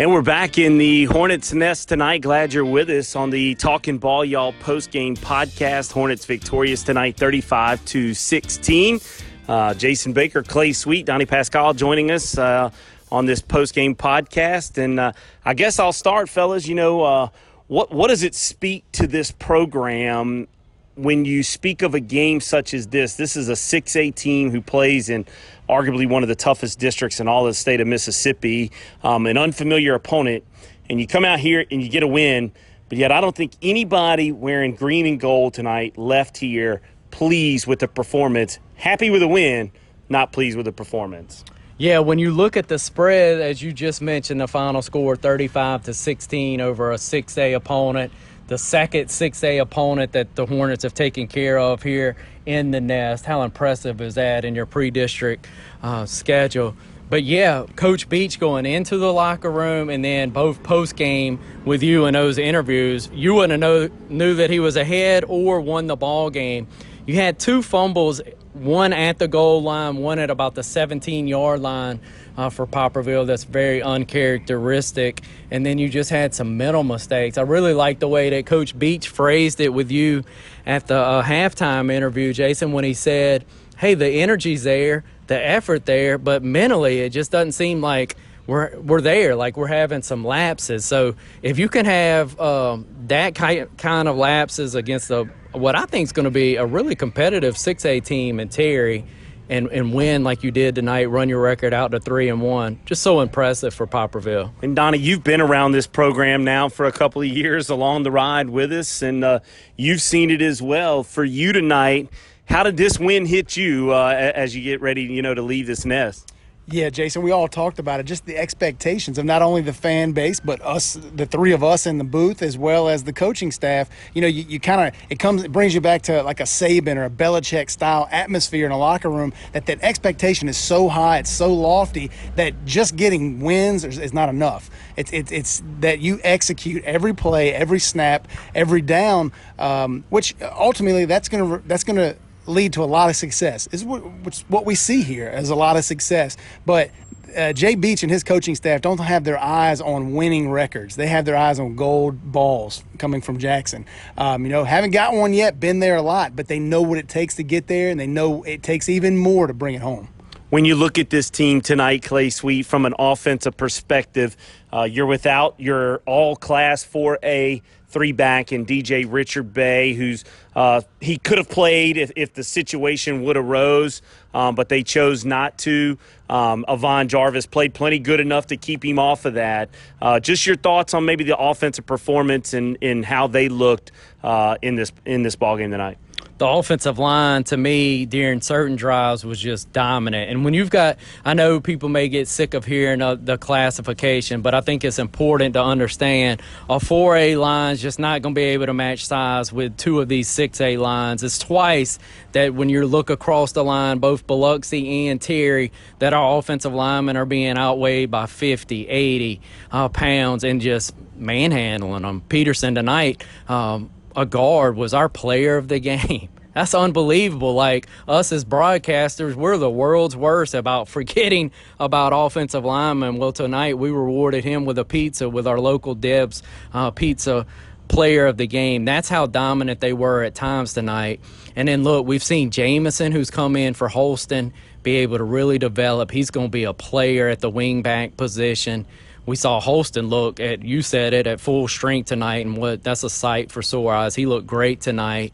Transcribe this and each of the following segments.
And we're back in the Hornets nest tonight. Glad you're with us on the Talking Ball Y'all post game podcast. Hornets victorious tonight, 35 to 16. Uh, Jason Baker, Clay Sweet, Donnie Pascal joining us uh, on this post game podcast. And uh, I guess I'll start, fellas. You know, uh, what what does it speak to this program when you speak of a game such as this? This is a 6A team who plays in arguably one of the toughest districts in all the state of Mississippi, um, an unfamiliar opponent, and you come out here and you get a win. But yet, I don't think anybody wearing green and gold tonight left here pleased with the performance, happy with the win, not pleased with the performance. Yeah, when you look at the spread, as you just mentioned, the final score 35 to 16 over a 6A opponent the second 6A opponent that the Hornets have taken care of here in the Nest. How impressive is that in your pre-district uh, schedule? But yeah, Coach Beach going into the locker room and then both post game with you in those interviews, you wouldn't know, knew that he was ahead or won the ball game. You had two fumbles, one at the goal line, one at about the 17 yard line uh, for Poplarville that's very uncharacteristic. And then you just had some mental mistakes. I really like the way that Coach Beach phrased it with you at the uh, halftime interview, Jason, when he said, hey, the energy's there, the effort there, but mentally it just doesn't seem like we're we're there, like we're having some lapses. So if you can have um, that kind of lapses against a what I think is going to be a really competitive 6A team in Terry – and, and win like you did tonight, run your record out to three and one. Just so impressive for Poplarville. And Donnie, you've been around this program now for a couple of years along the ride with us, and uh, you've seen it as well. For you tonight, how did this win hit you uh, as you get ready, you know, to leave this nest? Yeah, Jason, we all talked about it. Just the expectations of not only the fan base, but us, the three of us in the booth, as well as the coaching staff. You know, you, you kind of it comes, it brings you back to like a Saban or a Belichick style atmosphere in a locker room. That that expectation is so high, it's so lofty that just getting wins is, is not enough. It's, it's it's that you execute every play, every snap, every down, um, which ultimately that's gonna that's gonna lead to a lot of success. Is what, what we see here as a lot of success. But uh, Jay Beach and his coaching staff don't have their eyes on winning records. They have their eyes on gold balls coming from Jackson. Um, you know, haven't got one yet, been there a lot, but they know what it takes to get there, and they know it takes even more to bring it home. When you look at this team tonight, Clay Sweet, from an offensive perspective, uh, you're without your all class 4A three back in DJ Richard Bay, who's uh, he could have played if, if the situation would arose, um, but they chose not to. Um, Avon Jarvis played plenty good enough to keep him off of that. Uh, just your thoughts on maybe the offensive performance and, and how they looked uh, in this in this ball game tonight the offensive line to me during certain drives was just dominant. And when you've got, I know people may get sick of hearing uh, the classification, but I think it's important to understand a 4A line is just not going to be able to match size with two of these 6A lines. It's twice that when you look across the line, both Biloxi and Terry, that our offensive linemen are being outweighed by 50, 80 uh, pounds and just manhandling them. Peterson tonight, um, a guard was our player of the game. That's unbelievable. Like us as broadcasters, we're the world's worst about forgetting about offensive linemen. Well, tonight we rewarded him with a pizza with our local Deb's uh, Pizza player of the game. That's how dominant they were at times tonight. And then look, we've seen Jamison, who's come in for Holston, be able to really develop. He's going to be a player at the wingback position we saw Holston look at you said it at full strength tonight, and what that's a sight for sore eyes. He looked great tonight.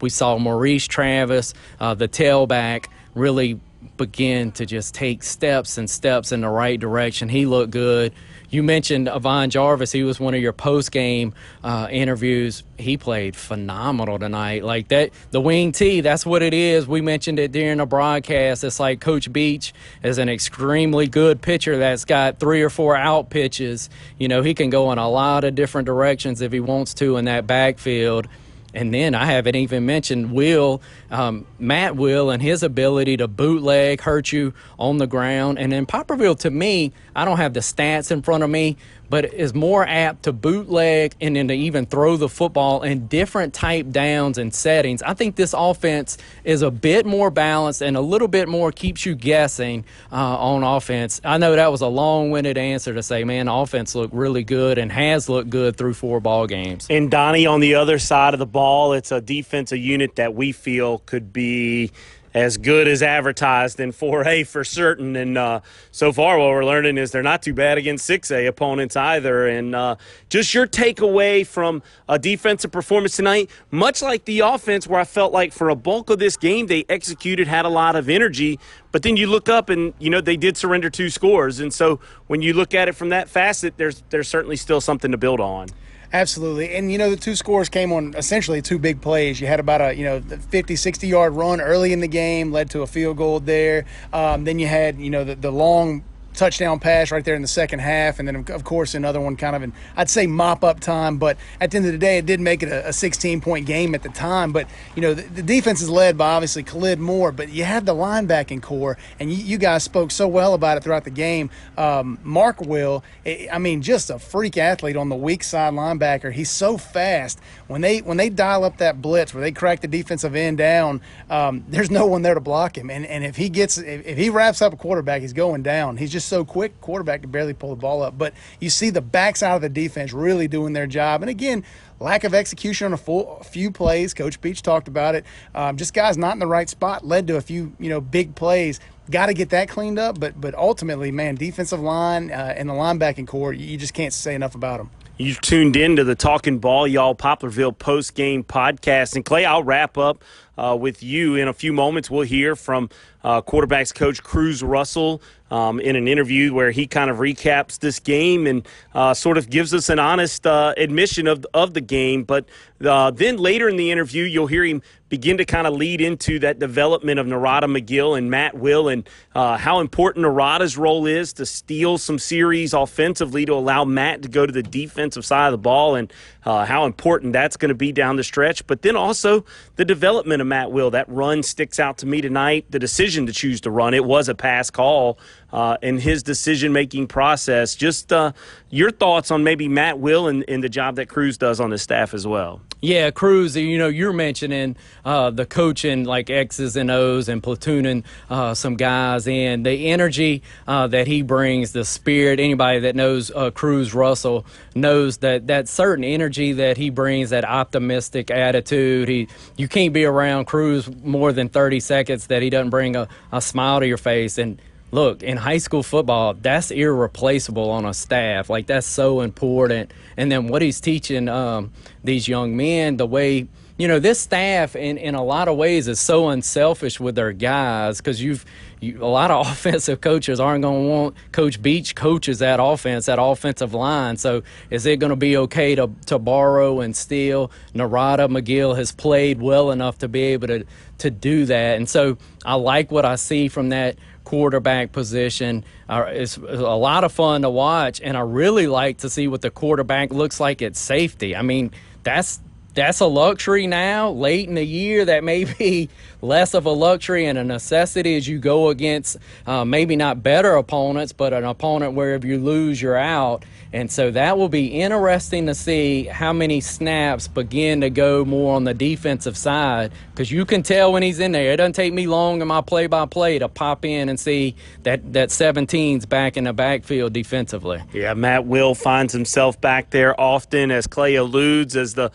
We saw Maurice Travis, uh, the tailback, really begin to just take steps and steps in the right direction. He looked good. You mentioned Avon Jarvis. He was one of your post game uh, interviews. He played phenomenal tonight. Like that, the wing T, that's what it is. We mentioned it during the broadcast. It's like Coach Beach is an extremely good pitcher that's got three or four out pitches. You know, he can go in a lot of different directions if he wants to in that backfield And then I haven't even mentioned Will, um, Matt Will, and his ability to bootleg, hurt you on the ground. And then Poplarville, to me, I don't have the stats in front of me, but is more apt to bootleg and then to even throw the football in different type downs and settings. I think this offense is a bit more balanced and a little bit more keeps you guessing uh, on offense. I know that was a long-winded answer to say, man, offense looked really good and has looked good through four ball games. And Donnie, on the other side of the ball, it's a defensive unit that we feel could be as good as advertised in 4A for certain. And uh, so far, what we're learning is they're not too bad against 6A opponents either. And uh, just your takeaway from a defensive performance tonight, much like the offense, where I felt like for a bulk of this game, they executed, had a lot of energy. But then you look up and, you know, they did surrender two scores. And so when you look at it from that facet, there's, there's certainly still something to build on. Absolutely. And, you know, the two scores came on essentially two big plays. You had about a, you know, 50, 60 yard run early in the game, led to a field goal there. Um, then you had, you know, the, the long touchdown pass right there in the second half, and then of course another one kind of in I'd say mop up time. But at the end of the day, it did make it a, a 16 point game at the time. But you know the, the, defense is led by obviously Khalid Moore, but you had the linebacking corps, and you, you guys spoke so well about it throughout the game. Um, Mark Will, I mean, just a freak athlete on the weak side linebacker. He's so fast when they when they dial up that blitz where they crack the defensive end down. Um, there's no one there to block him, and and if he gets if, if he wraps up a quarterback, he's going down. He's just so quick, quarterback could barely pull the ball up. But you see the backside of the defense really doing their job. And again, lack of execution on a, full, few plays. Coach Beach talked about it. Um, just guys not in the right spot led to a few, you know, big plays. Got to get that cleaned up. But but ultimately, man, defensive line uh, and the linebacking corps, you just can't say enough about them. You've tuned in to the Talking Ball Y'all Poplarville post game podcast. And Clay, I'll wrap up uh, with you in a few moments. We'll hear from uh, quarterbacks coach Cruz Russell um, in an interview where he kind of recaps this game and uh, sort of gives us an honest uh, admission of, of the game. But uh, then later in the interview, you'll hear him begin to kind of lead into that development of Narada McGill and Matt Will and uh, how important Narada's role is to steal some series offensively to allow Matt to go to the defensive side of the ball and uh, how important that's going to be down the stretch. But then also the development of Matt Will. That run sticks out to me tonight. The decision to choose to run, it was a pass call uh, in his decision making process. Just uh, your thoughts on maybe Matt Will and, and, the job that Cruz does on his staff as well. Yeah, Cruz, you know, you're mentioning uh, the coaching like X's and O's and platooning uh, some guys in. The energy uh, that he brings, the spirit, anybody that knows uh, Cruz Russell knows that that certain energy that he brings, that optimistic attitude. He, you can't be around Cruz more than 30 seconds that he doesn't bring a, a smile to your face. And look, in high school football, that's irreplaceable on a staff. Like that's so important. And then what he's teaching um, these young men, the way you know this staff in in a lot of ways is so unselfish with their guys because you've you, a lot of offensive coaches aren't going to want Coach Beach coaches that offense, that offensive line. So is it going to be okay to, to borrow and steal? Narada McGill has played well enough to be able to, to do that. And so I like what I see from that quarterback position. Uh, it's, it's, a lot of fun to watch, and I really like to see what the quarterback looks like at safety. I mean, that's that's a luxury now, late in the year. That may be less of a luxury and a necessity as you go against uh, maybe not better opponents, but an opponent where if you lose, you're out. And so that will be interesting to see how many snaps begin to go more on the defensive side because you can tell when he's in there. It doesn't take me long in my play by play to pop in and see that, that 17's back in the backfield defensively. Yeah, Matt Will finds himself back there often, as Clay alludes, as the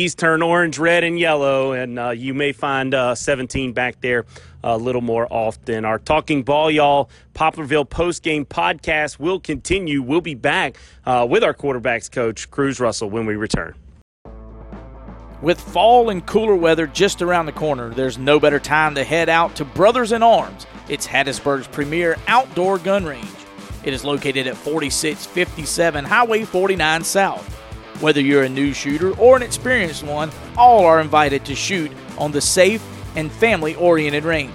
leaves turn orange, red, and yellow. And uh, you may find uh, 17 back there a little more often. Our Talking Ball, y'all, Poplarville post game podcast will continue. We'll be back uh, with our quarterbacks coach, Cruz Russell, when we return. With fall and cooler weather just around the corner, there's no better time to head out to Brothers in Arms. It's Hattiesburg's premier outdoor gun range. It is located at 4657 Highway 49 South. Whether you're a new shooter or an experienced one, all are invited to shoot on the safe and family oriented range.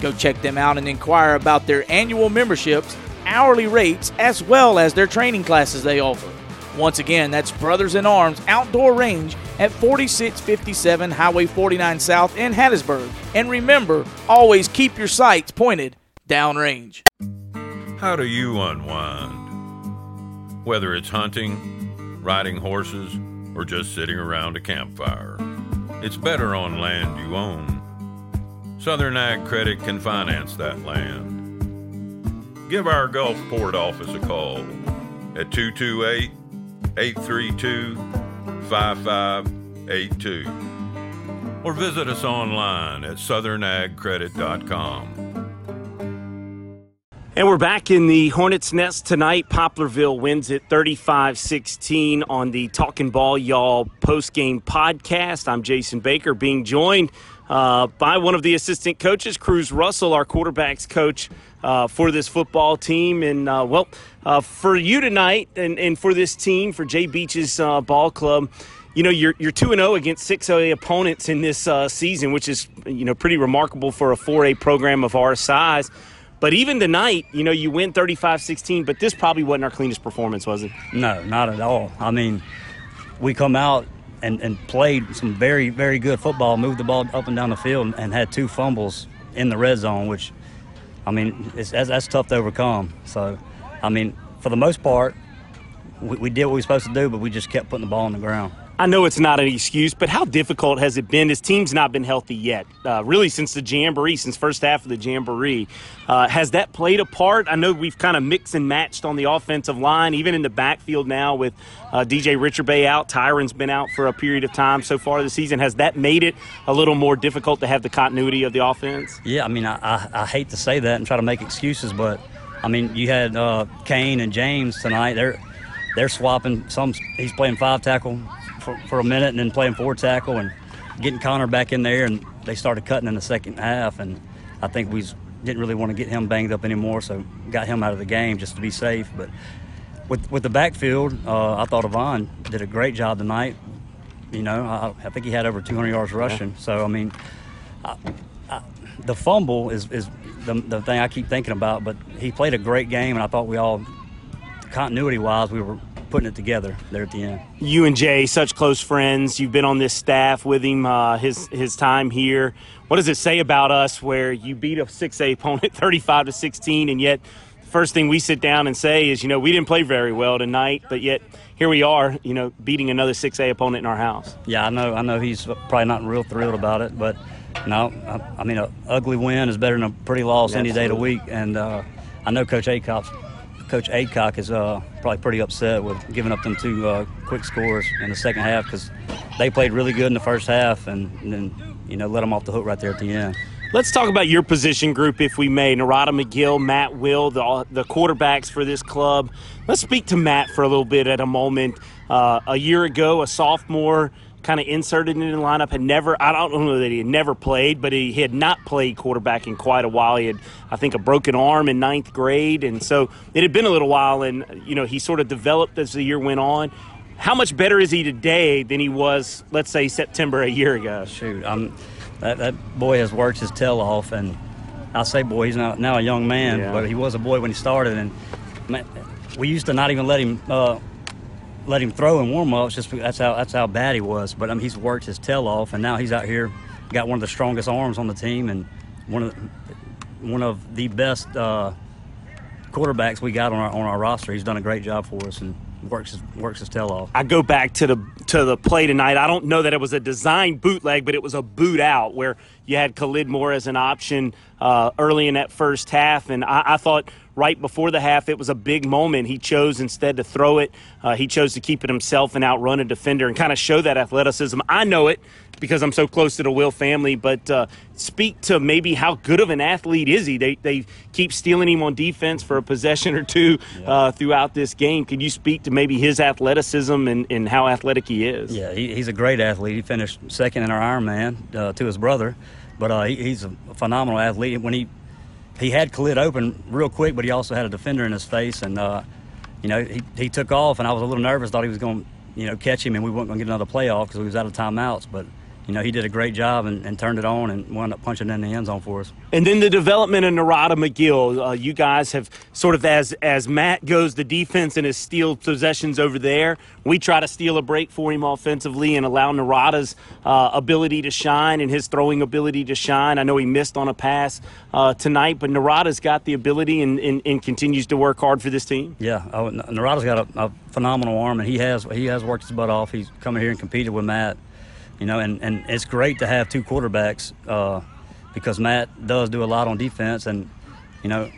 Go check them out and inquire about their annual memberships, hourly rates, as well as their training classes they offer. Once again, that's Brothers in Arms Outdoor Range at 4657 Highway 49 South in Hattiesburg. And remember, always keep your sights pointed downrange. How do you unwind? Whether it's hunting, riding horses, or just sitting around a campfire, it's better on land you own. Southern Ag Credit can finance that land. Give our Gulfport office a call at 228 832 5582 or visit us online at southernagcredit.com. And we're back in the Hornets' Nest tonight. Poplarville wins it 35 16 on the Talking Ball Y'all post game podcast. I'm Jason Baker, being joined uh, by one of the assistant coaches, Cruz Russell, our quarterbacks coach uh, for this football team. And, uh, well, uh, for you tonight and, and for this team, for Jay Beach's uh, ball club, you know you're you're two and zero against six A opponents in this uh, season, which is you know pretty remarkable for a four A program of our size. But even tonight, you know, you win 35-16, but this probably wasn't our cleanest performance, was it? No, not at all. I mean, we come out and, and played some very, very good football, moved the ball up and down the field, and had two fumbles in the red zone, which, I mean, that's, that's tough to overcome. So, I mean, for the most part, we, we did what we were supposed to do, but we just kept putting the ball on the ground. I know it's not an excuse, but how difficult has it been? This team's not been healthy yet, uh, really, since the Jamboree, since first half of the Jamboree. Uh, has that played a part? I know we've kind of mixed and matched on the offensive line, even in the backfield now with uh, DJ Richerbay out. Tyron's been out for a period of time so far this season. Has that made it a little more difficult to have the continuity of the offense? Yeah, I mean, I, I, I hate to say that and try to make excuses, but I mean, you had uh, Kane and James tonight. They're they're swapping. Some he's playing five tackle for, for a minute and then playing four tackle and getting Connor back in there. And they started cutting in the second half. And I think we didn't really want to get him banged up anymore, so got him out of the game just to be safe. But with with the backfield, uh, I thought Avon did a great job tonight. You know, I, I think he had over 200 yards rushing. So I mean, I, I, the fumble is is the, the thing I keep thinking about. But he played a great game, and I thought we all continuity wise we were putting it together there at the end. You and Jay, such close friends. You've been on this staff with him uh, his his time here. What does it say about us where you beat a six A opponent thirty five to sixteen, and yet first thing we sit down and say is, you know, we didn't play very well tonight, but yet here we are, you know, beating another six A opponent in our house. Yeah, I know. I know he's probably not real thrilled about it, but no, I, I mean, an ugly win is better than a pretty loss any day of the week, and uh, I know Coach Acock's Coach Adcock is uh, probably pretty upset with giving up them two uh, quick scores in the second half because they played really good in the first half and, and, then you know let them off the hook right there at the end. Let's talk about your position group, if we may. Narada McGill, Matt Will, the, the quarterbacks for this club. Let's speak to Matt for a little bit at a moment. Uh, a year ago, a sophomore kind of inserted into the lineup. Had never, I don't know that he had never played, but he, had not played quarterback in quite a while. He had, I think, a broken arm in ninth grade, and so it had been a little while. And you know, he sort of developed as the year went on. How much better is he today than he was, let's say, September a year ago? Shoot, I'm, that that boy has worked his tail off, and I say boy, he's now now a young man, yeah. but he was a boy when he started, and man, we used to not even let him. Uh, let him throw in warm ups. Just that's how that's how bad he was. But I mean, he's worked his tail off, and now he's out here, got one of the strongest arms on the team, and one of the, one of the best uh, quarterbacks we got on our on our roster. He's done a great job for us, and works his, works his tail off. I go back to the to the play tonight. I don't know that it was a design bootleg, but it was a boot out where you had Khalid Moore as an option uh, early in that first half, and I, I thought right before the half. It was a big moment. He chose instead to throw it. Uh, he chose to keep it himself and outrun a defender and kind of show that athleticism. I know it because I'm so close to the Will family, but uh, speak to maybe how good of an athlete is he? They, they keep stealing him on defense for a possession or two yeah. uh, throughout this game. Can you speak to maybe his athleticism and, and how athletic he is? Yeah, he, he's a great athlete. He finished second in our Ironman uh, to his brother, but uh, he, he's a phenomenal athlete. When he he had Khalid open real quick, but he also had a defender in his face, and uh, you know he, he took off, and I was a little nervous, thought he was going to you know catch him, and we weren't going to get another playoff because we was out of timeouts, but you know, he did a great job and, and turned it on and wound up punching in the end zone for us. And then the development of Narada McGill. Uh, you guys have sort of as as Matt goes the defense and his steal possessions over there. We try to steal a break for him offensively and allow Narada's uh, ability to shine and his throwing ability to shine. I know he missed on a pass uh, tonight, but Narada's got the ability and, and, and, continues to work hard for this team. Yeah, oh, Narada's got a, a phenomenal arm, and he has he has worked his butt off. He's coming here and competed with Matt you know, and, and it's great to have two quarterbacks uh, because Matt does do a lot on defense, and you know,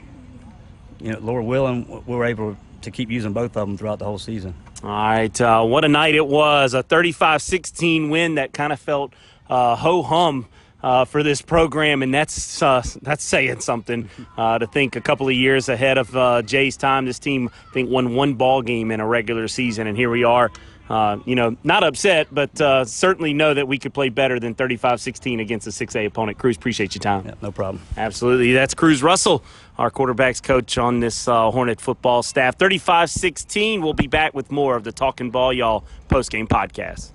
you know, Lord willing, we were able to keep using both of them throughout the whole season. All right, uh, what a night it was! A 35-16 win that kind of felt uh, ho hum. Uh, for this program, and that's uh, that's saying something. Uh, to think a couple of years ahead of uh, Jay's time, this team I think won one ball game in a regular season, and here we are uh, you know, not upset, but uh, certainly know that we could play better than 35-16 against a 6A opponent. Cruz, appreciate your time. Yeah, no problem. Absolutely. That's Cruz Russell, our quarterbacks coach on this uh, Hornet football staff. 35-16. We'll be back with more of the Talking Ball Y'all post-game podcast.